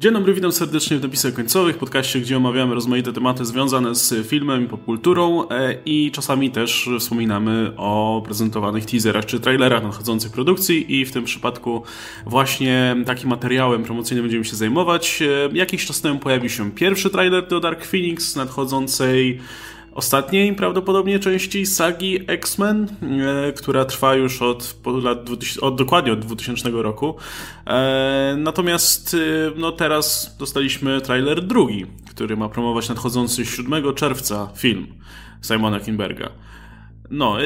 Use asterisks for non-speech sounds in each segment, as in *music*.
Dzień dobry, witam serdecznie w napisach końcowych, podcaście, gdzie omawiamy rozmaite tematy związane z filmem i popkulturą e, i czasami też wspominamy o prezentowanych teaserach czy trailerach nadchodzących produkcji i w tym przypadku właśnie takim materiałem promocyjnym będziemy się zajmować. E, jakiś czas temu pojawił się pierwszy trailer do Dark Phoenix nadchodzącej ostatniej prawdopodobnie części sagi X-Men, e, która trwa już od, lat, od dokładnie od 2000 roku. E, natomiast e, no teraz dostaliśmy trailer drugi, który ma promować nadchodzący 7 czerwca film Simona Kinberga. No,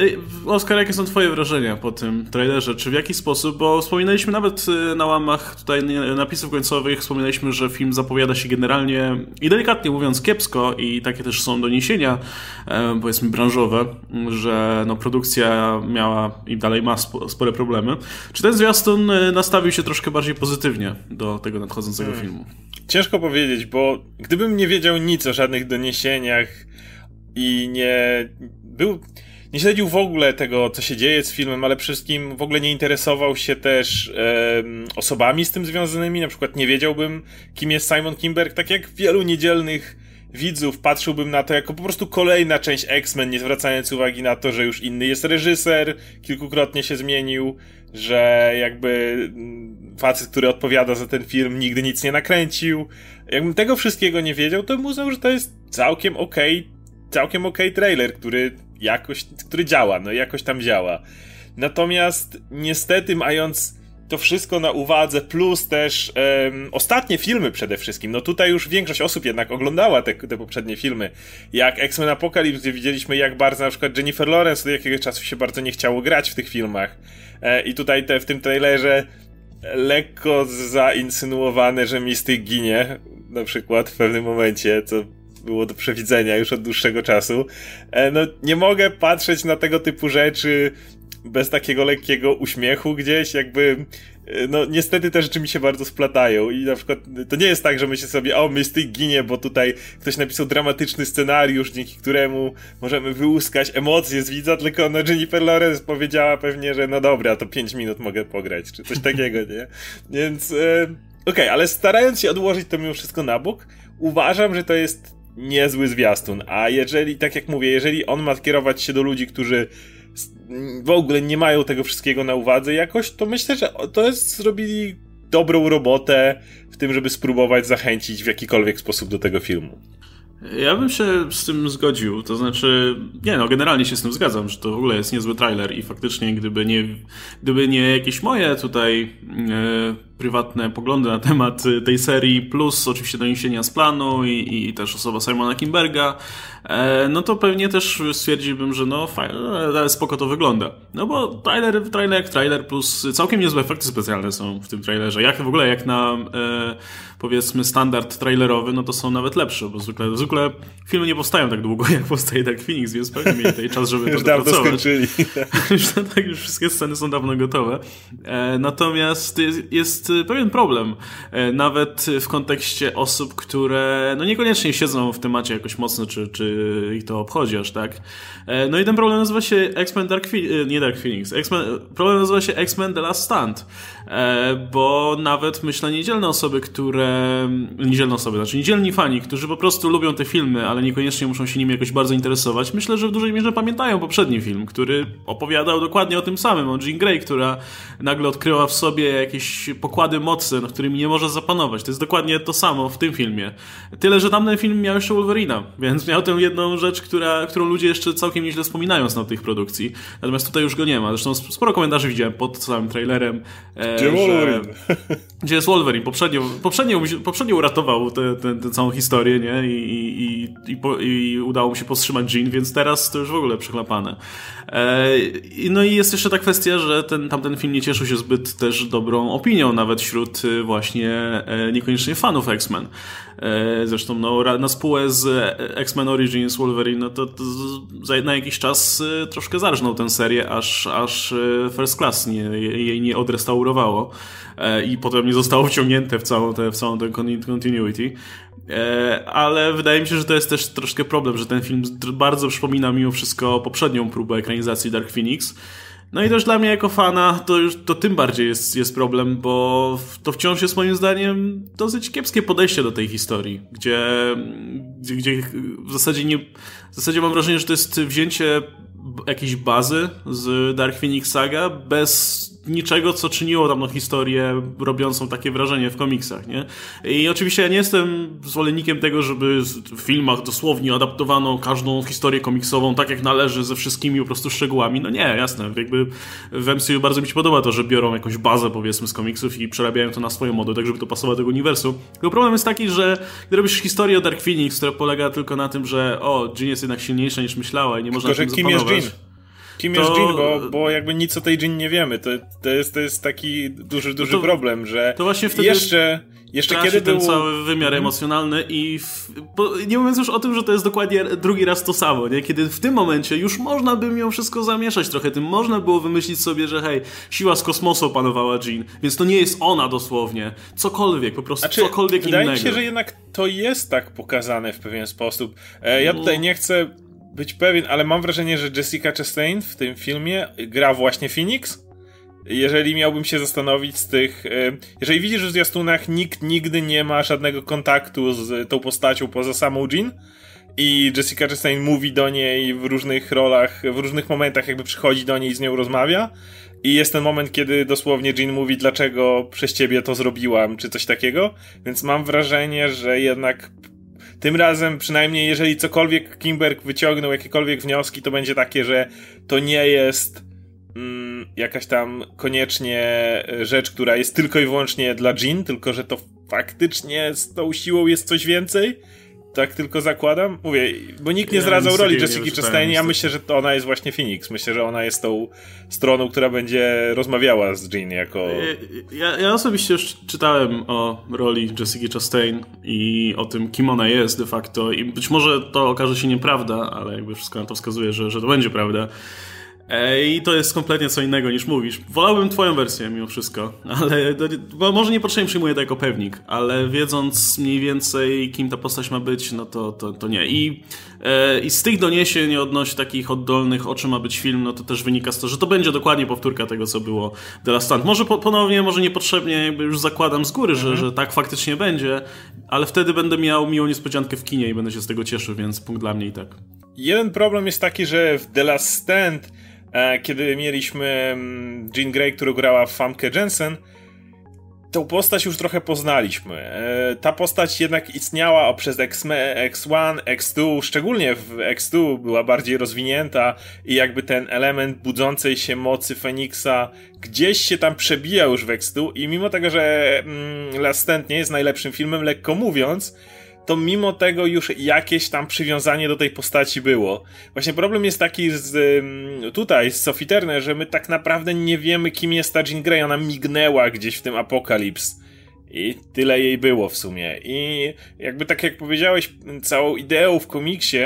Oskar, jakie są twoje wrażenia po tym trailerze? Czy w jaki sposób, bo wspominaliśmy nawet y, na łamach tutaj napisów końcowych, wspominaliśmy, że film zapowiada się generalnie i delikatnie mówiąc kiepsko i takie też są doniesienia, e, powiedzmy branżowe, że no, produkcja miała i dalej ma spore problemy. Czy ten zwiastun y, nastawił się troszkę bardziej pozytywnie do tego nadchodzącego hmm. filmu? Ciężko powiedzieć, bo gdybym nie wiedział nic o żadnych doniesieniach i nie był nie śledził w ogóle tego, co się dzieje z filmem, ale przede wszystkim w ogóle nie interesował się też e, osobami z tym związanymi. Na przykład nie wiedziałbym, kim jest Simon Kimberg, tak jak wielu niedzielnych widzów patrzyłbym na to jako po prostu kolejna część X-Men, nie zwracając uwagi na to, że już inny jest reżyser, kilkukrotnie się zmienił, że jakby mm, facet, który odpowiada za ten film, nigdy nic nie nakręcił. Jakbym tego wszystkiego nie wiedział, to bym uznał, że to jest całkiem okej, okay, całkiem okay trailer, który jakoś, który działa, no jakoś tam działa. Natomiast niestety mając to wszystko na uwadze, plus też um, ostatnie filmy przede wszystkim. No tutaj już większość osób jednak oglądała te, te poprzednie filmy. Jak X-Men Apocalypse, gdzie widzieliśmy jak bardzo na przykład Jennifer Lawrence do jakiegoś czasu się bardzo nie chciało grać w tych filmach. E, I tutaj te, w tym trailerze lekko zainsynuowane, że Mystic ginie na przykład w pewnym momencie, co było do przewidzenia już od dłuższego czasu. E, no, nie mogę patrzeć na tego typu rzeczy bez takiego lekkiego uśmiechu gdzieś, jakby e, no niestety te rzeczy mi się bardzo splatają i na przykład to nie jest tak, że myślę sobie, o Mystic ginie, bo tutaj ktoś napisał dramatyczny scenariusz, dzięki któremu możemy wyłuskać emocje z widza, tylko no Jennifer Lawrence powiedziała pewnie, że no dobra, to 5 minut mogę pograć, czy coś takiego, nie? Więc e, okej, okay, ale starając się odłożyć to mimo wszystko na bok, uważam, że to jest niezły zwiastun. A jeżeli, tak jak mówię, jeżeli on ma kierować się do ludzi, którzy w ogóle nie mają tego wszystkiego na uwadze jakoś, to myślę, że to jest, zrobili dobrą robotę w tym, żeby spróbować zachęcić w jakikolwiek sposób do tego filmu. Ja bym się z tym zgodził, to znaczy, nie no, generalnie się z tym zgadzam, że to w ogóle jest niezły trailer i faktycznie gdyby nie, gdyby nie jakieś moje tutaj e, prywatne poglądy na temat tej serii, plus oczywiście doniesienia z planu i, i też osoba Simona Kimberga, e, no to pewnie też stwierdziłbym, że no fajnie, e, spoko to wygląda. No bo trailer, trailer jak trailer, plus całkiem niezłe efekty specjalne są w tym trailerze. Jak w ogóle, jak na e, powiedzmy standard trailerowy, no to są nawet lepsze, bo zwykle, zwykle filmy nie powstają tak długo, *laughs* jak powstaje Dark Phoenix, więc pewnie mieli tutaj czas, żeby *laughs* to dopracować. skończyli. *laughs* już, tak, już wszystkie sceny są dawno gotowe. E, natomiast jest, jest jest pewien problem. E, nawet w kontekście osób, które no niekoniecznie siedzą w temacie jakoś mocno, czy, czy ich to obchodzi aż tak. E, no i ten problem nazywa się X-Men Dark Phoenix, nie Dark Phoenix, problem nazywa się X-Men The Last Stand. E, bo nawet myślę niedzielne osoby, które, niedzielne osoby, znaczy niedzielni fani, którzy po prostu lubią te filmy, ale niekoniecznie muszą się nimi jakoś bardzo interesować, myślę, że w dużej mierze pamiętają poprzedni film, który opowiadał dokładnie o tym samym, o Jean Grey, która nagle odkryła w sobie jakieś pokłady mocy, nad którymi nie może zapanować. To jest dokładnie to samo w tym filmie. Tyle, że tamten film miał jeszcze Wolverina, więc miał tę jedną rzecz, która, którą ludzie jeszcze całkiem nieźle wspominają z tych produkcji. Natomiast tutaj już go nie ma. Zresztą sporo komentarzy widziałem pod samym trailerem, e, gdzie Wolverine? Gdzie jest Wolverine? Poprzednio, poprzednio, poprzednio uratował tę całą historię, nie? I, i, i, po, I, udało mu się powstrzymać Jean, więc teraz to już w ogóle przechlapane. E, no i jest jeszcze ta kwestia, że ten, tamten film nie cieszył się zbyt też dobrą opinią, nawet wśród y, właśnie e, niekoniecznie fanów X-Men. E, zresztą no, na spółę z X-Men Origins Wolverine, no to, to na jakiś czas y, troszkę zarżnął tę serię, aż, aż y, First Class nie, jej nie odrestaurowało e, i potem nie zostało wciągnięte w całą tę, w całą tę continuity. Ale wydaje mi się, że to jest też troszkę problem, że ten film bardzo przypomina mimo wszystko poprzednią próbę ekranizacji Dark Phoenix No i też dla mnie jako fana to już to tym bardziej jest, jest problem, bo to wciąż jest moim zdaniem dosyć kiepskie podejście do tej historii, gdzie, gdzie, gdzie w zasadzie nie, w zasadzie mam wrażenie, że to jest wzięcie jakiejś bazy z Dark Phoenix Saga bez niczego, co czyniło tam no, historię robiącą takie wrażenie w komiksach, nie? I oczywiście ja nie jestem zwolennikiem tego, żeby w filmach dosłownie adaptowano każdą historię komiksową tak jak należy, ze wszystkimi po prostu szczegółami. No nie, jasne, jakby w MCU bardzo mi się podoba to, że biorą jakąś bazę powiedzmy z komiksów i przerabiają to na swoją modę, tak żeby to pasowało do tego uniwersum. Tylko problem jest taki, że gdy robisz historię o Dark Phoenix, która polega tylko na tym, że o, Jean jest jednak silniejsza niż myślała i nie można Tylko, że kim jest Jean? Kim to... jest Jin, bo, bo jakby nic o tej Jin nie wiemy. To, to, jest, to jest taki duży, duży to, problem, że to właśnie wtedy jeszcze, jeszcze kiedy ten był... cały wymiar mhm. emocjonalny i w, nie mówiąc już o tym, że to jest dokładnie drugi raz to samo, nie? Kiedy w tym momencie już można by mimo wszystko zamieszać trochę tym, można było wymyślić sobie, że hej, siła z kosmosu opanowała Jean, więc to nie jest ona dosłownie, cokolwiek, po prostu znaczy, cokolwiek wydaje innego. Wydaje mi się, że jednak to jest tak pokazane w pewien sposób. E, ja tutaj nie chcę być pewien, ale mam wrażenie, że Jessica Chastain w tym filmie gra właśnie Phoenix. Jeżeli miałbym się zastanowić z tych. E, jeżeli widzisz w zwiastunach, nikt nigdy nie ma żadnego kontaktu z tą postacią poza samą Jean. I Jessica Chastain mówi do niej w różnych rolach, w różnych momentach, jakby przychodzi do niej i z nią rozmawia. I jest ten moment, kiedy dosłownie Jean mówi, dlaczego przez ciebie to zrobiłam, czy coś takiego. Więc mam wrażenie, że jednak tym razem, przynajmniej jeżeli cokolwiek Kimberg wyciągnął, jakiekolwiek wnioski, to będzie takie, że to nie jest mm, jakaś tam koniecznie rzecz, która jest tylko i wyłącznie dla Jean, tylko że to faktycznie z tą siłą jest coś więcej tak tylko zakładam. Mówię, bo nikt nie ja zdradzał roli Jessica Chastain. Ja myślę, że to ona jest właśnie Phoenix. Myślę, że ona jest tą stroną, która będzie rozmawiała z Jean jako... Ja, ja osobiście już czytałem o roli Jessica Chastain i o tym, kim ona jest de facto i być może to okaże się nieprawda, ale jakby wszystko na to wskazuje, że, że to będzie prawda. I to jest kompletnie co innego niż mówisz. Wolałbym twoją wersję mimo wszystko, ale bo może niepotrzebnie przyjmuję to jako pewnik, ale wiedząc mniej więcej kim ta postać ma być, no to, to, to nie. I, e, I z tych doniesień odnośnie takich oddolnych, o czym ma być film, no to też wynika z tego, że to będzie dokładnie powtórka tego, co było The Last Stand. Może po, ponownie, może niepotrzebnie, jakby już zakładam z góry, mhm. że, że tak faktycznie będzie, ale wtedy będę miał miłą niespodziankę w kinie i będę się z tego cieszył, więc punkt dla mnie i tak. Jeden problem jest taki, że w The Last Stand E, kiedy mieliśmy mm, Jean Grey, która grała w Famke Jensen, tą postać już trochę poznaliśmy. E, ta postać jednak istniała przez X1, X2, szczególnie w X2 była bardziej rozwinięta i jakby ten element budzącej się mocy Feniksa gdzieś się tam przebija już w X2 i mimo tego, że mm, Last Stand nie jest najlepszym filmem, lekko mówiąc, to mimo tego już jakieś tam przywiązanie do tej postaci było. Właśnie problem jest taki z tutaj, z Sophie Turner, że my tak naprawdę nie wiemy, kim jest ta Jean Grey. Ona mignęła gdzieś w tym apokalips. I tyle jej było w sumie. I jakby tak jak powiedziałeś, całą ideą w komiksie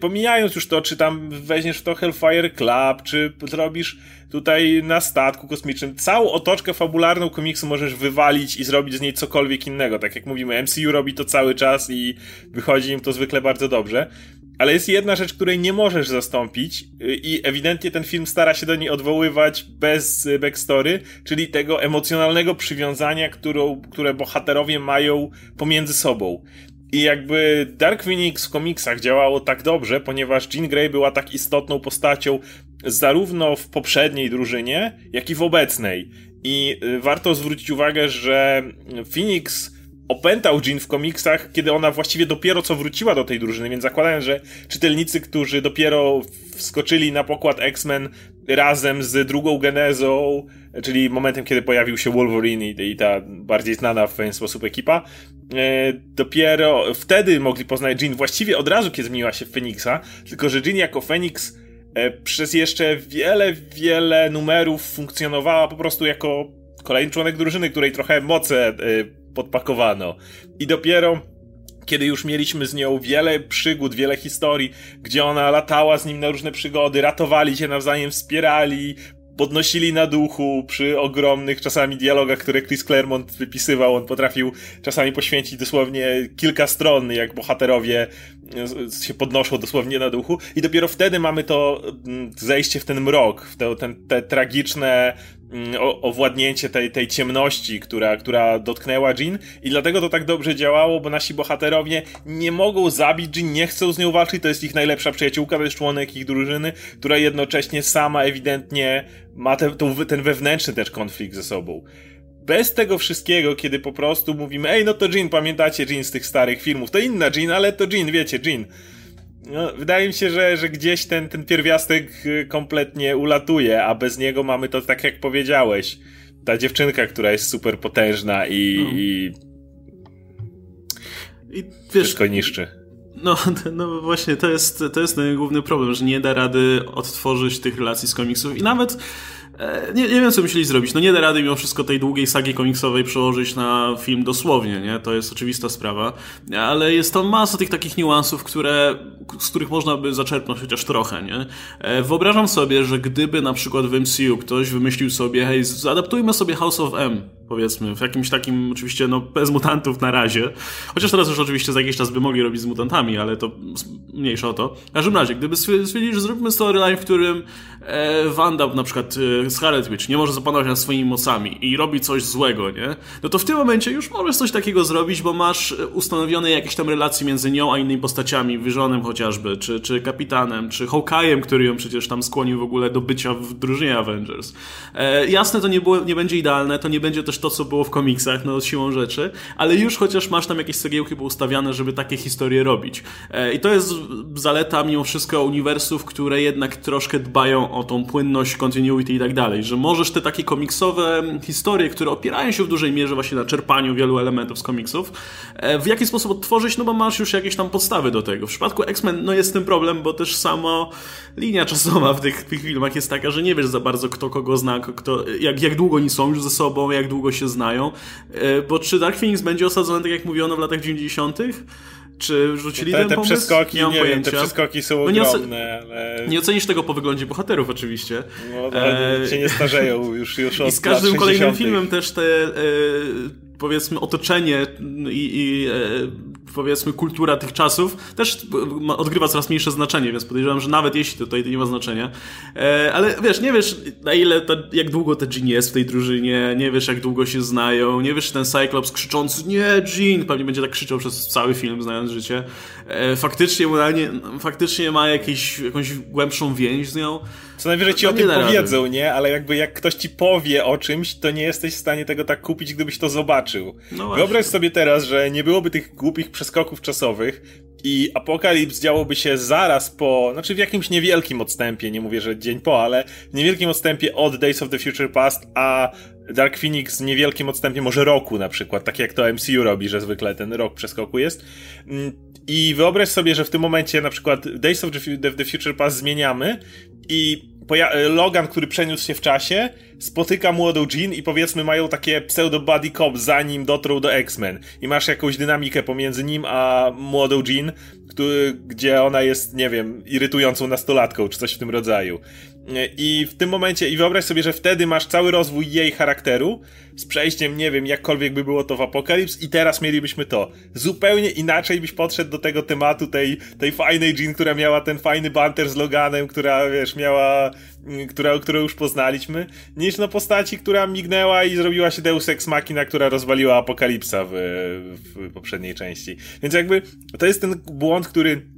pomijając już to, czy tam weźmiesz w to Hellfire Club, czy zrobisz tutaj na statku kosmicznym, całą otoczkę fabularną komiksu możesz wywalić i zrobić z niej cokolwiek innego. Tak jak mówimy, MCU robi to cały czas i wychodzi im to zwykle bardzo dobrze. Ale jest jedna rzecz, której nie możesz zastąpić y, i ewidentnie ten film stara się do niej odwoływać bez backstory, czyli tego emocjonalnego przywiązania, którą, które bohaterowie mają pomiędzy sobą. I jakby Dark Phoenix w komiksach działało tak dobrze, ponieważ Jean Grey była tak istotną postacią zarówno w poprzedniej drużynie, jak i w obecnej. I y, warto zwrócić uwagę, że Phoenix opętał Jean w komiksach, kiedy ona właściwie dopiero co wróciła do tej drużyny, więc zakładając, że czytelnicy, którzy dopiero wskoczyli na pokład X-Men razem z drugą genezą, czyli momentem, kiedy pojawił się Wolverine i, ta bardziej znana w pewien sposób ekipa, e, dopiero wtedy mogli poznać Jean właściwie od razu, kiedy zmieniła się w Feniksa, tylko że Jean jako Feniks e, przez jeszcze wiele, wiele numerów funkcjonowała po prostu jako kolejny członek drużyny, której trochę moce e, podpakowano. I dopiero kiedy już mieliśmy z nią wiele przygód, wiele historii, gdzie ona latała z nim na różne przygody, ratowali się nawzajem, wspierali, podnosili na duchu przy ogromnych czasami dialogach, które Chris Claremont wypisywał. On potrafił czasami poświęcić dosłownie kilka stron, jak bohaterowie się podnoszą dosłownie na duchu i dopiero wtedy mamy to mm, zejście w ten mrok, w te, ten, te tragiczne mm, owładnięcie tej, tej ciemności, która, która dotknęła Jean i dlatego to tak dobrze działało, bo nasi bohaterowie nie mogą zabić Jean, nie chcą z nią walczyć, to jest ich najlepsza przyjaciółka, to jest członek ich drużyny, która jednocześnie sama ewidentnie ma te, ten wewnętrzny też konflikt ze sobą. Bez tego wszystkiego, kiedy po prostu mówimy, ej, no to Jean, pamiętacie Jean z tych starych filmów, to inna Jean, ale to Jean, wiecie, Jean. No, wydaje mi się, że, że gdzieś ten, ten pierwiastek y, kompletnie ulatuje, a bez niego mamy to tak jak powiedziałeś. Ta dziewczynka, która jest super potężna i, no. i... I wiesz, wszystko niszczy. No, *laughs* no właśnie, to jest, to jest ten główny problem, że nie da rady odtworzyć tych relacji z komiksów i nawet nie, nie wiem, co musieli zrobić. No nie da rady mimo wszystko tej długiej sagi komiksowej przełożyć na film dosłownie, nie? To jest oczywista sprawa. Ale jest to masa tych takich niuansów, które, z których można by zaczerpnąć chociaż trochę, nie? E, wyobrażam sobie, że gdyby na przykład w MCU ktoś wymyślił sobie, hej, zaadaptujmy sobie House of M, powiedzmy, w jakimś takim, oczywiście, no, bez mutantów na razie. Chociaż teraz już oczywiście za jakiś czas by mogli robić z mutantami, ale to mniejsza o to. W każdym razie, gdyby stwierdzili, że zróbmy storyline, w którym e, Wanda, na przykład e, Scarlet Witch, nie może zapanować nad swoimi mocami i robi coś złego, nie? No to w tym momencie już możesz coś takiego zrobić, bo masz ustanowione jakieś tam relacje między nią a innymi postaciami, Wyżonem chociażby, czy, czy Kapitanem, czy Hawkeye'em, który ją przecież tam skłonił w ogóle do bycia w drużynie Avengers. E, jasne, to nie, było, nie będzie idealne, to nie będzie też to, co było w komiksach, no siłą rzeczy, ale już chociaż masz tam jakieś cegiełki poustawiane, żeby takie historie robić. E, I to jest zaleta mimo wszystko uniwersów, które jednak troszkę dbają o tą płynność, continuity i tak dalej, że możesz te takie komiksowe historie, które opierają się w dużej mierze właśnie na czerpaniu wielu elementów z komiksów, e, w jaki sposób odtworzyć, no bo masz już jakieś tam podstawy do tego. W przypadku X-Men, no jest ten problem, bo też samo linia czasowa w tych, tych filmach jest taka, że nie wiesz za bardzo kto kogo zna, kto, jak, jak długo oni są już ze sobą, jak długo się znają. E, bo czy Dark Phoenix będzie osadzony tak jak mówiono w latach 90.? Czy rzucili te, ten te pomysł? Przeskoki, nie, mam nie pojęcia. Wiem, te przeskoki są no nie ogromne. Ale... Nie ocenisz tego po wyglądzie bohaterów oczywiście. No e... się nie starzeją już, już *laughs* od I z każdym kolejnym filmem też te e, powiedzmy otoczenie i, i e, powiedzmy kultura tych czasów też odgrywa coraz mniejsze znaczenie, więc podejrzewam, że nawet jeśli to tutaj nie ma znaczenia. E, ale wiesz, nie wiesz na ile, to, jak długo ten Jean jest w tej drużynie, nie wiesz jak długo się znają, nie wiesz czy ten Cyclops krzyczący nie Jean, pewnie będzie tak krzyczał przez cały film znając życie, e, faktycznie, nie, faktycznie ma jakieś, jakąś głębszą więź z nią. Co najwyżej ci o tym powiedzą, nie? Ale jakby jak ktoś ci powie o czymś, to nie jesteś w stanie tego tak kupić, gdybyś to zobaczył. No Wyobraź sobie teraz, że nie byłoby tych głupich przeskoków czasowych i Apokalips działoby się zaraz po, znaczy w jakimś niewielkim odstępie, nie mówię, że dzień po, ale w niewielkim odstępie od Days of the Future Past, a Dark Phoenix w niewielkim odstępie może roku na przykład, tak jak to MCU robi, że zwykle ten rok przeskoku jest. I wyobraź sobie, że w tym momencie na przykład Days of the Future Past zmieniamy i Logan, który przeniósł się w czasie, spotyka młodą Jean i powiedzmy mają takie pseudo buddy cop zanim dotrą do X-Men. I masz jakąś dynamikę pomiędzy nim a młodą Jean, który, gdzie ona jest, nie wiem, irytującą nastolatką, czy coś w tym rodzaju. I w tym momencie, i wyobraź sobie, że wtedy masz cały rozwój jej charakteru, z przejściem, nie wiem, jakkolwiek by było to w Apokalips i teraz mielibyśmy to. Zupełnie inaczej byś podszedł do tego tematu tej, tej fajnej Jean, która miała ten fajny banter z Loganem, która, wiesz, miała, która, którą już poznaliśmy, niż na postaci, która mignęła i zrobiła się Deus Ex Machina, która rozwaliła Apokalipsa w, w poprzedniej części. Więc jakby, to jest ten błąd, który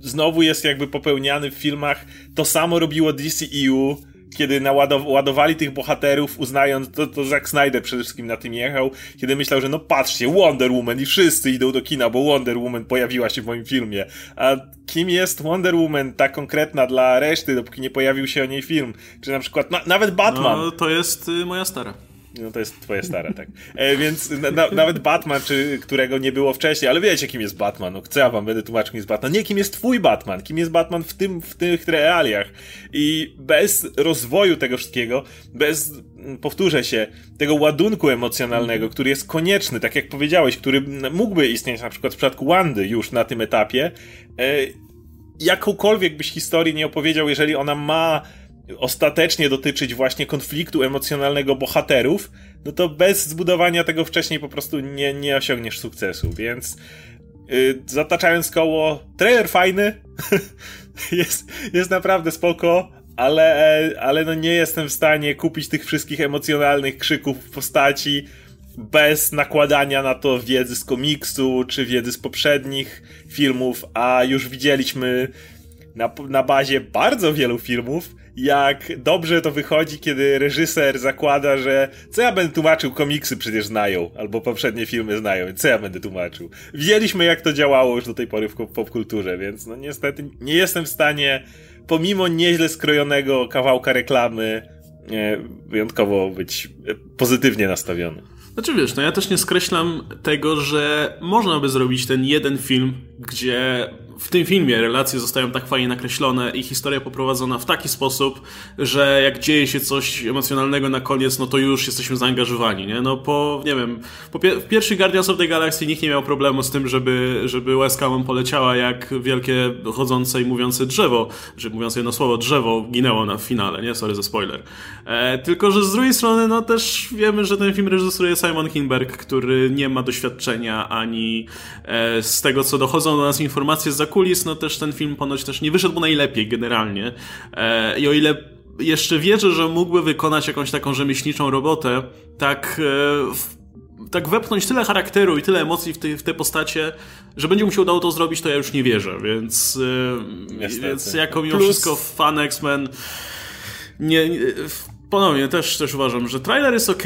znowu jest jakby popełniany w filmach. To samo robiło DCEU, kiedy naładowali tych bohaterów, uznając, to, to Zack Snyder przede wszystkim na tym jechał, kiedy myślał, że no patrzcie, Wonder Woman i wszyscy idą do kina, bo Wonder Woman pojawiła się w moim filmie. A kim jest Wonder Woman, ta konkretna dla reszty, dopóki nie pojawił się o niej film? Czy na przykład, na, nawet Batman. No, to jest y, moja stara. No to jest twoje stare, tak. E, więc na, nawet Batman, czy, którego nie było wcześniej, ale wiecie, kim jest Batman. No, co ja wam będę tłumaczył, kim jest Batman. Nie, kim jest twój Batman, kim jest Batman w, tym, w tych realiach. I bez rozwoju tego wszystkiego, bez, powtórzę się, tego ładunku emocjonalnego, który jest konieczny, tak jak powiedziałeś, który mógłby istnieć na przykład w przypadku Wandy już na tym etapie, e, jakąkolwiek byś historię nie opowiedział, jeżeli ona ma ostatecznie dotyczyć właśnie konfliktu emocjonalnego bohaterów, no to bez zbudowania tego wcześniej po prostu nie, nie osiągniesz sukcesu, więc yy, zataczając koło, trailer fajny, *laughs* jest, jest naprawdę spoko, ale, ale no nie jestem w stanie kupić tych wszystkich emocjonalnych krzyków w postaci bez nakładania na to wiedzy z komiksu, czy wiedzy z poprzednich filmów, a już widzieliśmy na, na bazie bardzo wielu filmów, jak dobrze to wychodzi, kiedy reżyser zakłada, że co ja będę tłumaczył, komiksy przecież znają, albo poprzednie filmy znają, więc co ja będę tłumaczył. Widzieliśmy, jak to działało już do tej pory w popkulturze, więc no niestety nie jestem w stanie, pomimo nieźle skrojonego kawałka reklamy, wyjątkowo być pozytywnie nastawiony. Znaczy wiesz, no ja też nie skreślam tego, że można by zrobić ten jeden film, gdzie w tym filmie relacje zostają tak fajnie nakreślone i historia poprowadzona w taki sposób, że jak dzieje się coś emocjonalnego na koniec, no to już jesteśmy zaangażowani, nie? No po, nie wiem, po w pierwszych Guardians of the Galaxy nikt nie miał problemu z tym, żeby, żeby łezka poleciała jak wielkie chodzące i mówiące drzewo, że mówiąc jedno słowo, drzewo ginęło na finale, nie? Sorry za spoiler. E, tylko, że z drugiej strony, no też wiemy, że ten film reżyseruje Simon Kinberg, który nie ma doświadczenia ani e, z tego, co dochodzą do nas informacje z kulis, no też ten film ponoć też nie wyszedł najlepiej generalnie. E, I o ile jeszcze wierzę, że mógłby wykonać jakąś taką rzemieślniczą robotę, tak e, tak wepchnąć tyle charakteru i tyle emocji w, te, w te postacie, że będzie mu się udało to zrobić, to ja już nie wierzę, więc, e, więc jako mimo Plus... wszystko fan X-Men nie, nie, ponownie też, też uważam, że trailer jest ok.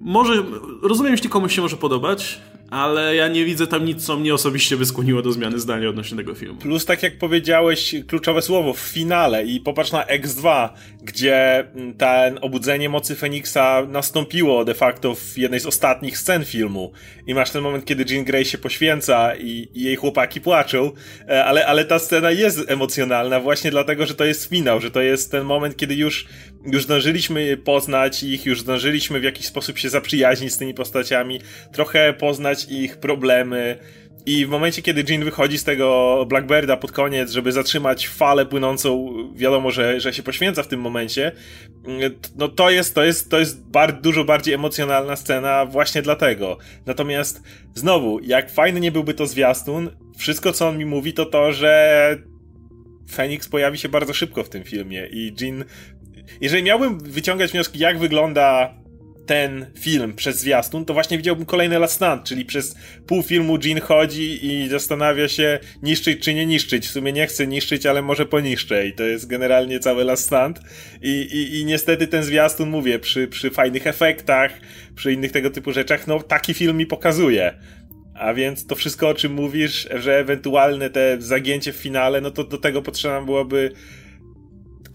Może, rozumiem, jeśli komuś się może podobać, ale ja nie widzę tam nic, co mnie osobiście by skłoniło do zmiany zdania odnośnie tego filmu. Plus, tak jak powiedziałeś, kluczowe słowo w finale i popatrz na X2, gdzie ten obudzenie mocy Feniksa nastąpiło de facto w jednej z ostatnich scen filmu i masz ten moment, kiedy Jean Grey się poświęca i, i jej chłopaki płaczą, e, ale, ale ta scena jest emocjonalna właśnie dlatego, że to jest finał, że to jest ten moment, kiedy już, już zdążyliśmy poznać ich, już zdążyliśmy w jakiś sposób się zaprzyjaźnić z tymi postaciami, trochę poznać ich problemy. I w momencie, kiedy Jean wychodzi z tego Blackbirda pod koniec, żeby zatrzymać falę płynącą, wiadomo, że, że się poświęca w tym momencie, no to jest, to jest, to jest bar, dużo bardziej emocjonalna scena właśnie dlatego. Natomiast znowu, jak fajny nie byłby to zwiastun, wszystko co on mi mówi to to, że Phoenix pojawi się bardzo szybko w tym filmie i Jean... Jeżeli miałbym wyciągać wnioski, jak wygląda ten film przez zwiastun, to właśnie widziałbym kolejny Last Stand, czyli przez pół filmu Jean chodzi i zastanawia się niszczyć czy nie niszczyć. W sumie nie chce niszczyć, ale może poniszczę i to jest generalnie cały Last Stand. I, i, i niestety ten zwiastun, mówię, przy, przy fajnych efektach, przy innych tego typu rzeczach, no taki film mi pokazuje. A więc to wszystko, o czym mówisz, że ewentualne te zagięcie w finale, no to do tego potrzeba byłoby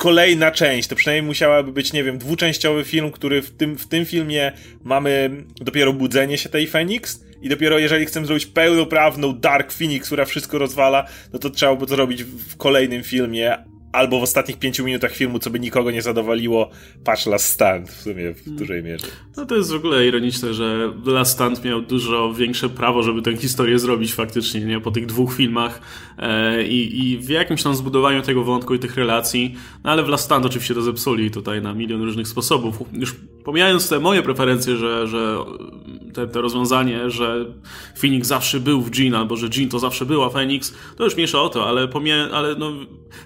kolejna część. To przynajmniej musiałaby być, nie wiem, dwuczęściowy film, który w tym, w tym filmie mamy dopiero budzenie się tej Phoenix. I dopiero jeżeli chcemy zrobić pełnoprawną Dark Phoenix, która wszystko rozwala, no to trzeba by to zrobić w kolejnym filmie, albo w ostatnich pięciu minutach filmu, co by nikogo nie zadowoliło, patrz Last Stand w sumie w dużej mierze. No to jest w ogóle ironiczne, że Last Stand miał dużo większe prawo, żeby tę historię zrobić faktycznie, nie? Po tych dwóch filmach e, i, i w jakimś tam zbudowaniu tego wątku i tych relacji, no ale w Last Stand oczywiście to zepsuli tutaj na milion różnych sposobów. Już pomijając te moje preferencje, że, że te, te rozwiązanie, że Phoenix zawsze był w Jean, albo że Jean to zawsze była Phoenix, to już mniejsza o to, ale, pomija, ale no,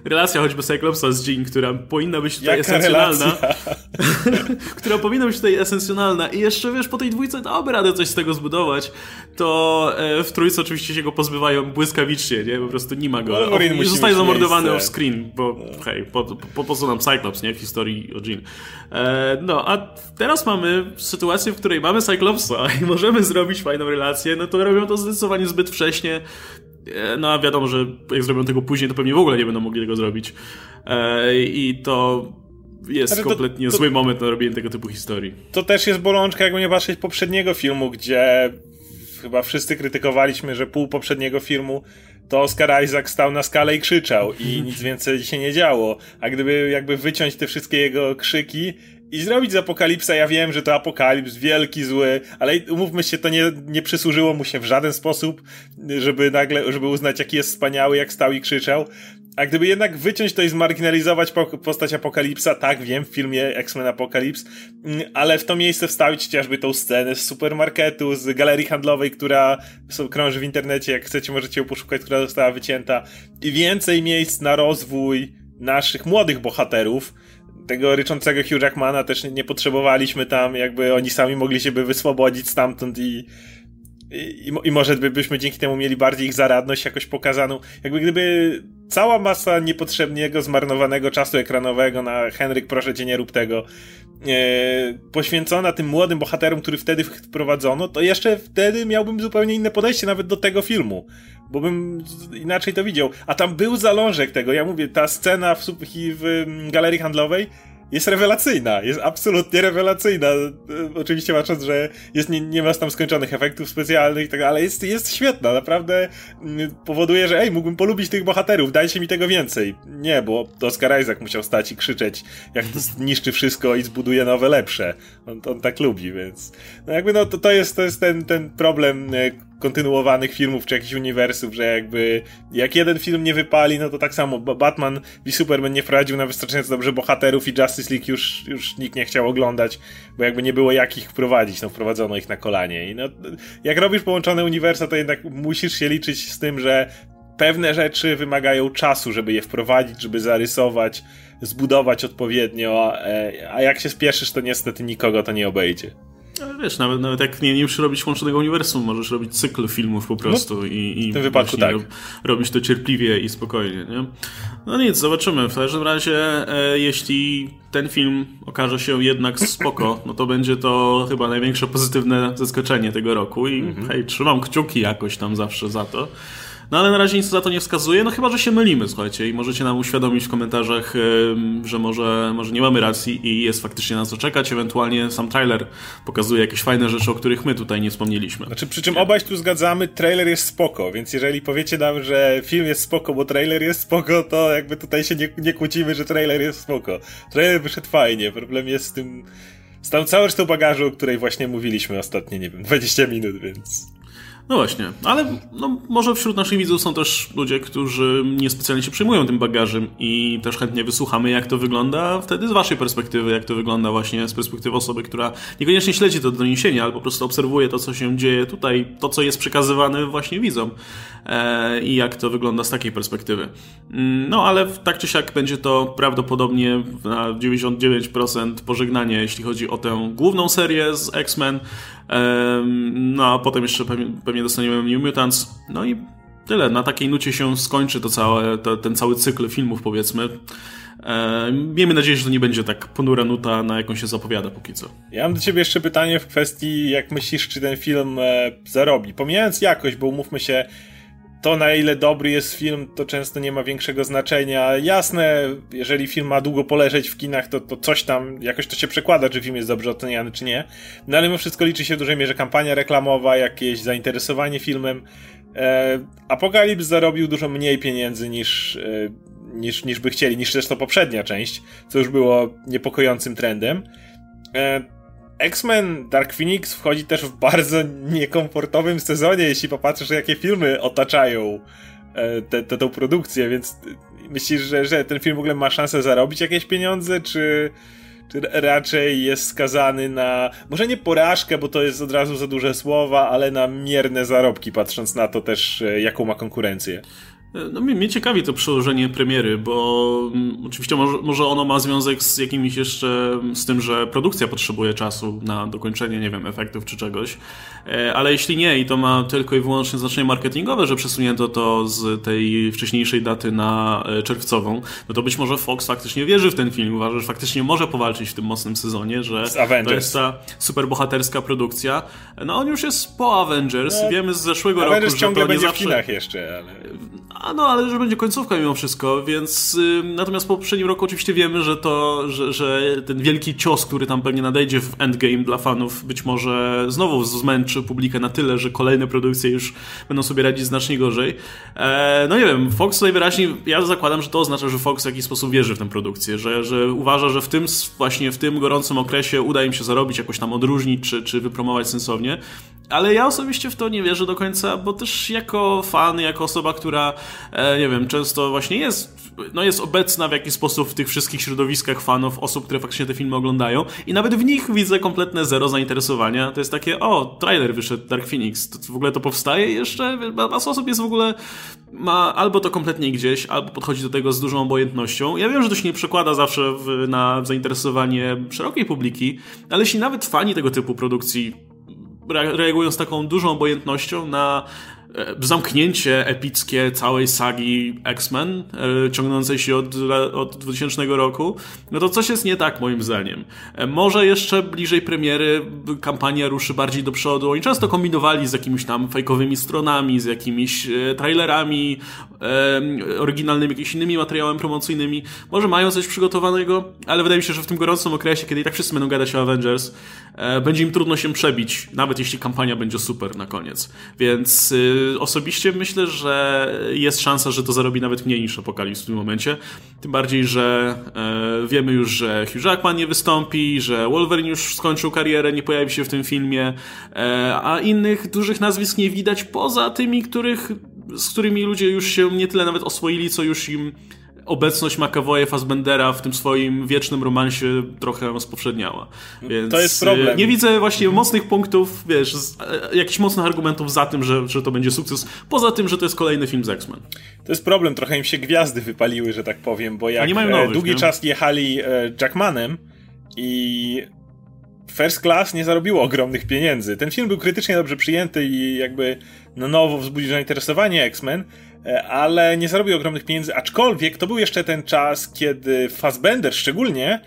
relacja choćby Cyclopsa z Jean, która powinna być tutaj Jaka esencjonalna, *laughs* która powinna być tutaj esencjonalna i jeszcze wiesz, po tej dwójce dałoby radę coś z tego zbudować, to e, w trójce oczywiście się go pozbywają błyskawicznie, nie? Po prostu nie ma go. No, I zostaje zamordowany off screen, bo hej, po, po, po co nam Cyclops, nie? W historii o Jean. E, no, a teraz mamy sytuację, w której mamy Cyclopsa *laughs* i możemy zrobić fajną relację, no to robią to zdecydowanie zbyt wcześnie. E, no a wiadomo, że jak zrobią tego później, to pewnie w ogóle nie będą mogli tego zrobić. E, I to jest to, kompletnie to, zły moment na robienie tego typu historii. To też jest bolączka, jakby nie patrzeć poprzedniego filmu, gdzie chyba wszyscy krytykowaliśmy, że pół poprzedniego filmu to Oscar Isaac stał na skalę i krzyczał i nic więcej się nie działo. A gdyby jakby wyciąć te wszystkie jego krzyki i zrobić z Apokalipsa, ja wiem, że to Apokalips, wielki, zły, ale umówmy się, to nie, nie przysłużyło mu się w żaden sposób, żeby nagle, żeby uznać, jaki jest wspaniały, jak stał i krzyczał. A gdyby jednak wyciąć to i zmarginalizować postać Apokalipsa, tak, wiem, w filmie X-Men Apokalips, ale w to miejsce wstawić chociażby tą scenę z supermarketu, z galerii handlowej, która krąży w internecie, jak chcecie możecie ją poszukać, która została wycięta i więcej miejsc na rozwój naszych młodych bohaterów, tego ryczącego Hugh Jackmana też nie, potrzebowaliśmy tam, jakby oni sami mogli się by wyswobodzić stamtąd i i, I, może byśmy dzięki temu mieli bardziej ich zaradność jakoś pokazaną. Jakby gdyby cała masa niepotrzebnego, zmarnowanego czasu ekranowego na Henryk, proszę cię, nie rób tego, e, poświęcona tym młodym bohaterom, który wtedy wprowadzono, to jeszcze wtedy miałbym zupełnie inne podejście nawet do tego filmu. Bo bym inaczej to widział. A tam był zalążek tego. Ja mówię, ta scena w, w galerii handlowej jest rewelacyjna, jest absolutnie rewelacyjna. E, oczywiście patrząc, że jest, nie, nie ma tam skończonych efektów specjalnych, tak, ale jest, jest świetna, naprawdę mm, powoduje, że ej, mógłbym polubić tych bohaterów, dajcie mi tego więcej. Nie, bo Oscar Isaac musiał stać i krzyczeć, jak to *laughs* niszczy wszystko i zbuduje nowe, lepsze. On, on tak lubi, więc no jakby no to, to jest, to jest ten, ten problem e, kontynuowanych filmów czy jakichś uniwersów, że jakby jak jeden film nie wypali, no to tak samo Batman i Superman nie wprowadził na wystarczająco dobrze bohaterów i Justice League już, już nikt nie chciał oglądać, bo jakby nie było jak ich wprowadzić, no wprowadzono ich na kolanie i no jak robisz połączone uniwersa, to jednak musisz się liczyć z tym, że pewne rzeczy wymagają czasu, żeby je wprowadzić, żeby zarysować, zbudować odpowiednio, a, e, a jak się spieszysz, to niestety nikogo to nie obejdzie. Ale wiesz, nawet, nawet jak nie, nie musisz robić łączonego uniwersum, możesz robić cykl filmów po prostu no, i, i w tym wypadku tak. robić to cierpliwie i spokojnie, nie? No nic, zobaczymy. W każdym razie, e, jeśli ten film okaże się jednak spoko, no to będzie to chyba największe pozytywne zaskoczenie tego roku i mm -hmm. hej, trzymam kciuki jakoś tam zawsze za to. No ale na razie nic za to nie wskazuje, no chyba, że się mylimy, słuchajcie, i możecie nam uświadomić w komentarzach, że może, może nie mamy racji i jest faktycznie na co czekać, ewentualnie sam trailer pokazuje jakieś fajne rzeczy, o których my tutaj nie wspomnieliśmy. Znaczy, przy czym obaj tu zgadzamy, trailer jest spoko, więc jeżeli powiecie nam, że film jest spoko, bo trailer jest spoko, to jakby tutaj się nie, nie kłócimy, że trailer jest spoko. Trailer wyszedł fajnie, problem jest z tym, z tą całą resztą bagażu, o której właśnie mówiliśmy ostatnie, nie wiem, 20 minut, więc... No właśnie, ale no, może wśród naszych widzów są też ludzie, którzy niespecjalnie się przejmują tym bagażem i też chętnie wysłuchamy, jak to wygląda wtedy z waszej perspektywy, jak to wygląda właśnie z perspektywy osoby, która niekoniecznie śledzi to doniesienie, ale po prostu obserwuje to, co się dzieje tutaj, to, co jest przekazywane właśnie widzom e, i jak to wygląda z takiej perspektywy. Mm, no ale tak czy siak będzie to prawdopodobnie na 99% pożegnanie, jeśli chodzi o tę główną serię z X-Men, no a potem jeszcze pewnie, pewnie dostaniemy New Mutants. No i tyle. Na takiej nucie się skończy to całe, to, ten cały cykl filmów, powiedzmy. Miejmy nadzieję, że to nie będzie tak ponura nuta, na jaką się zapowiada póki co. Ja mam do ciebie jeszcze pytanie w kwestii, jak myślisz, czy ten film e, zarobi. Pomijając jakość, bo umówmy się, to na ile dobry jest film, to często nie ma większego znaczenia. Jasne, jeżeli film ma długo poleżeć w kinach, to, to coś tam, jakoś to się przekłada, czy film jest dobrze oceniany, czy nie. No ale mimo wszystko liczy się w dużej mierze kampania reklamowa, jakieś zainteresowanie filmem. E, Apokalips zarobił dużo mniej pieniędzy niż, e, niż, niż by chcieli, niż zresztą poprzednia część, co już było niepokojącym trendem. E, X-Men Dark Phoenix wchodzi też w bardzo niekomfortowym sezonie, jeśli popatrzysz, jakie filmy otaczają e, tę te, te, produkcję, więc myślisz, że, że ten film w ogóle ma szansę zarobić jakieś pieniądze, czy, czy raczej jest skazany na, może nie porażkę, bo to jest od razu za duże słowa, ale na mierne zarobki, patrząc na to też, e, jaką ma konkurencję? No mnie, ciekawi to przełożenie premiery, bo mm, oczywiście może, może ono ma związek z jakimiś jeszcze, z tym, że produkcja potrzebuje czasu na dokończenie, nie wiem, efektów czy czegoś, e, ale jeśli nie i to ma tylko i wyłącznie znaczenie marketingowe, że przesunięto to z tej wcześniejszej daty na e, czerwcową, no to być może Fox faktycznie wierzy w ten film, uważa, że faktycznie może powalczyć w tym mocnym sezonie, że to jest ta superbohaterska produkcja. No on już jest po Avengers, no, wiemy z zeszłego Avengers roku, że to nie zawsze... w kinach jeszcze, ale... A no, ale że będzie końcówka mimo wszystko, więc natomiast po poprzednim roku oczywiście wiemy, że to, że, że ten wielki cios, który tam pewnie nadejdzie w Endgame dla fanów, być może znowu zmęczy publikę na tyle, że kolejne produkcje już będą sobie radzić znacznie gorzej. E, no nie wiem, Fox najwyraźniej, ja zakładam, że to oznacza, że Fox w jakiś sposób wierzy w tę produkcję, że, że uważa, że w tym właśnie w tym gorącym okresie uda im się zarobić, jakoś tam odróżnić, czy, czy wypromować sensownie. Ale ja osobiście w to nie wierzę do końca, bo też jako fan, jako osoba, która, e, nie wiem, często właśnie jest, no jest obecna w jakiś sposób w tych wszystkich środowiskach fanów, osób, które faktycznie te filmy oglądają i nawet w nich widzę kompletne zero zainteresowania. To jest takie, o, trailer wyszedł Dark Phoenix, to w ogóle to powstaje jeszcze? Masa osób jest w ogóle, ma albo to kompletnie gdzieś, albo podchodzi do tego z dużą obojętnością. Ja wiem, że to się nie przekłada zawsze w, na zainteresowanie szerokiej publiki, ale jeśli nawet fani tego typu produkcji reagują z taką dużą obojętnością na e, zamknięcie epickie całej sagi X-Men, e, ciągnącej się od, od 2000 roku, no to coś jest nie tak moim zdaniem. E, może jeszcze bliżej premiery kampania ruszy bardziej do przodu. Oni często kombinowali z jakimiś tam fejkowymi stronami, z jakimiś trailerami, oryginalnymi, jakimiś innymi materiałami promocyjnymi. Może mają coś przygotowanego, ale wydaje mi się, że w tym gorącym okresie, kiedy i tak wszyscy będą gadać o Avengers, będzie im trudno się przebić, nawet jeśli kampania będzie super na koniec. Więc y, osobiście myślę, że jest szansa, że to zarobi nawet mniej niż Apokalips w tym momencie. Tym bardziej, że e, wiemy już, że Hugh Jackman nie wystąpi, że Wolverine już skończył karierę, nie pojawi się w tym filmie, e, a innych dużych nazwisk nie widać poza tymi, których, z którymi ludzie już się nie tyle nawet oswoili, co już im obecność McAvoya Fassbendera w tym swoim wiecznym romansie trochę spowszedniała. Więc to jest problem. E, nie widzę właśnie mocnych punktów, wiesz, e, jakichś mocnych argumentów za tym, że, że to będzie sukces, poza tym, że to jest kolejny film z X-Men. To jest problem, trochę im się gwiazdy wypaliły, że tak powiem, bo jak e, nowych, długi nie? czas jechali Jackmanem i First Class nie zarobiło ogromnych pieniędzy. Ten film był krytycznie dobrze przyjęty i jakby na nowo wzbudził zainteresowanie X-Men, ale nie zarobił ogromnych pieniędzy, aczkolwiek to był jeszcze ten czas, kiedy Fassbender szczególnie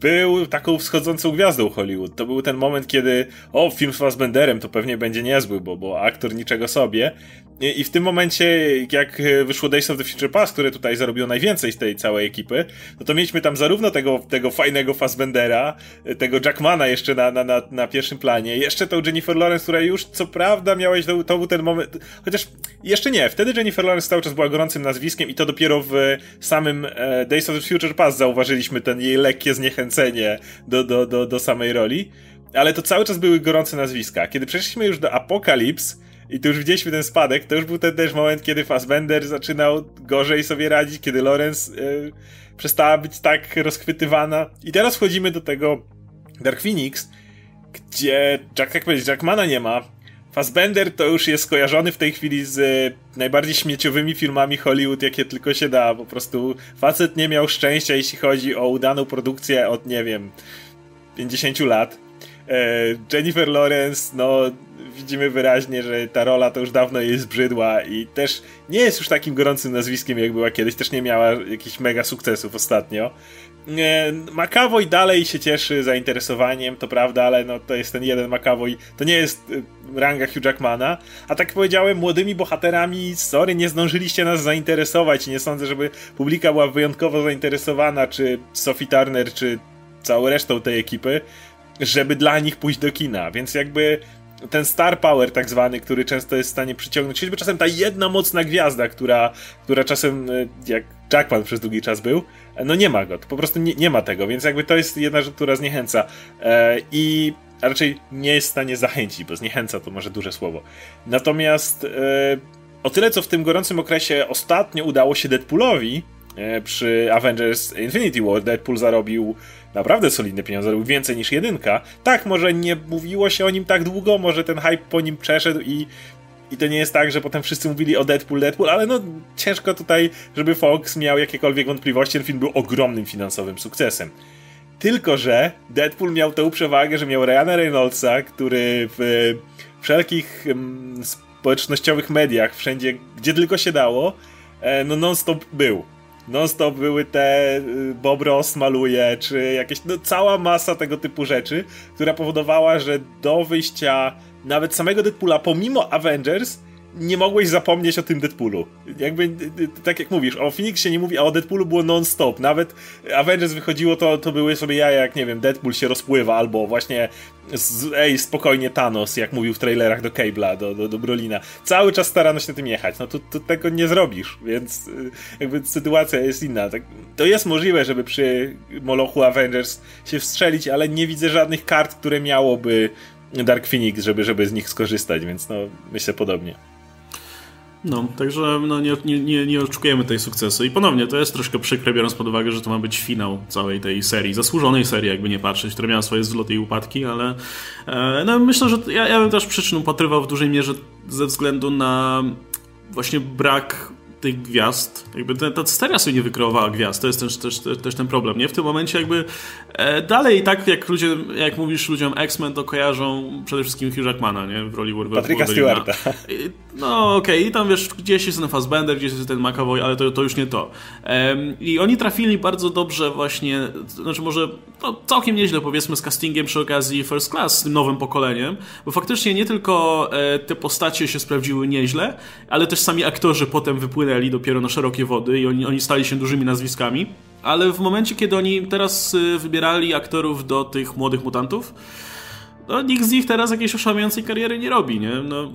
był taką wschodzącą gwiazdą Hollywood. To był ten moment, kiedy o, film z Fassbenderem to pewnie będzie niezły, bo, bo aktor niczego sobie. I, w tym momencie, jak wyszło Days of the Future Past, które tutaj zarobiło najwięcej z tej całej ekipy, no to mieliśmy tam zarówno tego, tego fajnego Fassbendera, tego Jackmana jeszcze na, na, na, na pierwszym planie, jeszcze tą Jennifer Lawrence, która już co prawda miałeś, to, to był ten moment, chociaż jeszcze nie, wtedy Jennifer Lawrence cały czas była gorącym nazwiskiem i to dopiero w samym e, Days of the Future Past zauważyliśmy ten jej lekkie zniechęcenie do, do, do, do samej roli, ale to cały czas były gorące nazwiska. Kiedy przeszliśmy już do Apocalypse, i tu już widzieliśmy ten spadek, to już był ten też moment, kiedy Fassbender zaczynał gorzej sobie radzić, kiedy Lawrence yy, przestała być tak rozchwytywana. I teraz wchodzimy do tego Dark Phoenix, gdzie, Jack, jak powiedzieć, Jackmana nie ma. Fassbender to już jest skojarzony w tej chwili z y, najbardziej śmieciowymi filmami Hollywood, jakie tylko się da. Po prostu facet nie miał szczęścia, jeśli chodzi o udaną produkcję od, nie wiem, 50 lat. E, Jennifer Lawrence, no widzimy wyraźnie, że ta rola to już dawno jej zbrzydła i też nie jest już takim gorącym nazwiskiem, jak była kiedyś, też nie miała jakichś mega sukcesów ostatnio. McAvoy dalej się cieszy zainteresowaniem, to prawda, ale no to jest ten jeden McAvoy, to nie jest y, ranga Hugh Jackmana, a tak powiedziałem, młodymi bohaterami, sorry, nie zdążyliście nas zainteresować i nie sądzę, żeby publika była wyjątkowo zainteresowana, czy Sophie Turner, czy całą resztą tej ekipy, żeby dla nich pójść do kina, więc jakby ten star power tak zwany, który często jest w stanie przyciągnąć, choćby czasem ta jedna mocna gwiazda, która, która czasem, e, jak Jackman przez długi czas był, e, no nie ma go, po prostu nie, nie ma tego, więc jakby to jest jedna rzecz, która zniechęca e, i a raczej nie jest w stanie zachęcić, bo zniechęca to może duże słowo. Natomiast e, o tyle, co w tym gorącym okresie ostatnio udało się Deadpoolowi, e, przy Avengers Infinity War Deadpool zarobił naprawdę solidne pieniądze, robił więcej niż jedynka. Tak, może nie mówiło się o nim tak długo, może ten hype po nim przeszedł i i to nie jest tak, że potem wszyscy mówili o Deadpool, Deadpool, ale no ciężko tutaj, żeby Fox miał jakiekolwiek wątpliwości. Ten film był ogromnym finansowym sukcesem. Tylko, że Deadpool miał tę przewagę, że miał Ryana Reynoldsa, który w wszelkich społecznościowych mediach, wszędzie, gdzie tylko się dało, e, no non-stop był non-stop były te y, Bob Ross maluje, czy jakieś, no cała masa tego typu rzeczy, która powodowała, że do wyjścia nawet samego Deadpoola, pomimo Avengers, nie mogłeś zapomnieć o tym Deadpoolu. Jakby, tak jak mówisz, o Phoenixie nie mówi, a o Deadpoolu było non-stop. Nawet Avengers wychodziło, to, to były sobie jaja, jak nie wiem, Deadpool się rozpływa, albo właśnie z, ej, spokojnie Thanos, jak mówił w trailerach do Cable'a, do, do, do Brolina. Cały czas starano się na tym jechać. No to, to tego nie zrobisz, więc y, jakby sytuacja jest inna. Tak, to jest możliwe, żeby przy Molochu Avengers się wstrzelić, ale nie widzę żadnych kart, które miałoby Dark Phoenix, żeby, żeby z nich skorzystać, więc no myślę podobnie. No, także no, nie, nie, nie oczekujemy tej sukcesu. I ponownie, to jest troszkę przykre, biorąc pod uwagę, że to ma być finał całej tej serii, zasłużonej serii, jakby nie patrzeć, która miała swoje zloty i upadki, ale e, no, myślę, że ja, ja bym też przyczynę patrywał w dużej mierze ze względu na właśnie brak tych gwiazd, jakby ta, ta seria sobie nie wykreowała gwiazd, to jest też, też, też, ten problem, nie? W tym momencie jakby e, dalej tak jak ludzie, jak mówisz ludziom X-Men, to kojarzą przede wszystkim Hugh Jackmana, nie? W roli Wolverina. Patryka Stewarta. No okej, okay. i tam wiesz, gdzieś jest ten Fassbender, gdzieś jest ten McAvoy, ale to, to już nie to. Um, I oni trafili bardzo dobrze właśnie, znaczy może no, całkiem nieźle powiedzmy z castingiem przy okazji First Class z tym nowym pokoleniem, bo faktycznie nie tylko e, te postacie się sprawdziły nieźle, ale też sami aktorzy potem wypłynęli dopiero na szerokie wody i oni, oni stali się dużymi nazwiskami. Ale w momencie, kiedy oni teraz y, wybierali aktorów do tych młodych mutantów, no nikt z nich teraz jakiejś oszałamiającej kariery nie robi, nie? No,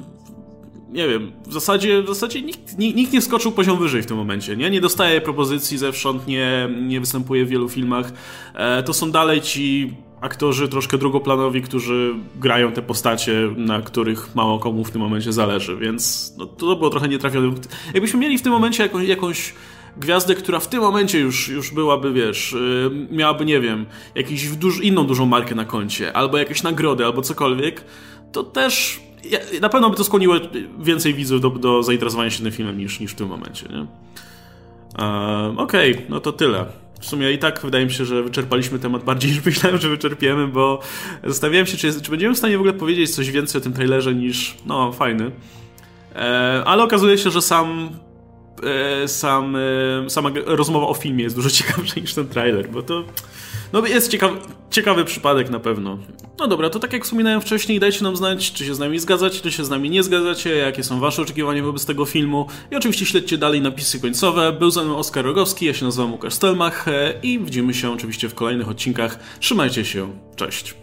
nie wiem, w zasadzie, w zasadzie nikt, nikt nie skoczył poziom wyżej w tym momencie, nie? Nie dostaje propozycji zewsząd, nie, nie występuje w wielu filmach. E, to są dalej ci aktorzy troszkę drugoplanowi, którzy grają te postacie, na których mało komu w tym momencie zależy, więc no, to było trochę nietrafione. Jakbyśmy mieli w tym momencie jakąś, jakąś gwiazdę, która w tym momencie już, już byłaby, wiesz, yy, miałaby, nie wiem, jakąś duż, inną dużą markę na koncie, albo jakieś nagrody, albo cokolwiek, to też na pewno by to skłoniło więcej widzów do, do zainteresowania się tym filmem niż, niż w tym momencie, nie? Okej, okay, no to tyle. W sumie i tak wydaje mi się, że wyczerpaliśmy temat bardziej *laughs* niż myślałem, że wyczerpiemy, bo zastanawiałem się, czy, czy będziemy w stanie w ogóle powiedzieć coś więcej o tym trailerze niż, no, fajny. E, ale okazuje się, że sam e, sam, e, sama rozmowa o filmie jest dużo *laughs* ciekawsza niż ten trailer, bo to no jest ciekawy, ciekawy przypadek na pewno. No dobra, to tak jak wspominałem wcześniej, dajcie nam znać, czy się z nami zgadzacie, czy się z nami nie zgadzacie, jakie są wasze oczekiwania wobec tego filmu i oczywiście śledźcie dalej napisy końcowe. Był ze mną Oskar Rogowski, ja się nazywam Łukasz Stelmach e, i widzimy się oczywiście w kolejnych odcinkach. Trzymajcie się, cześć.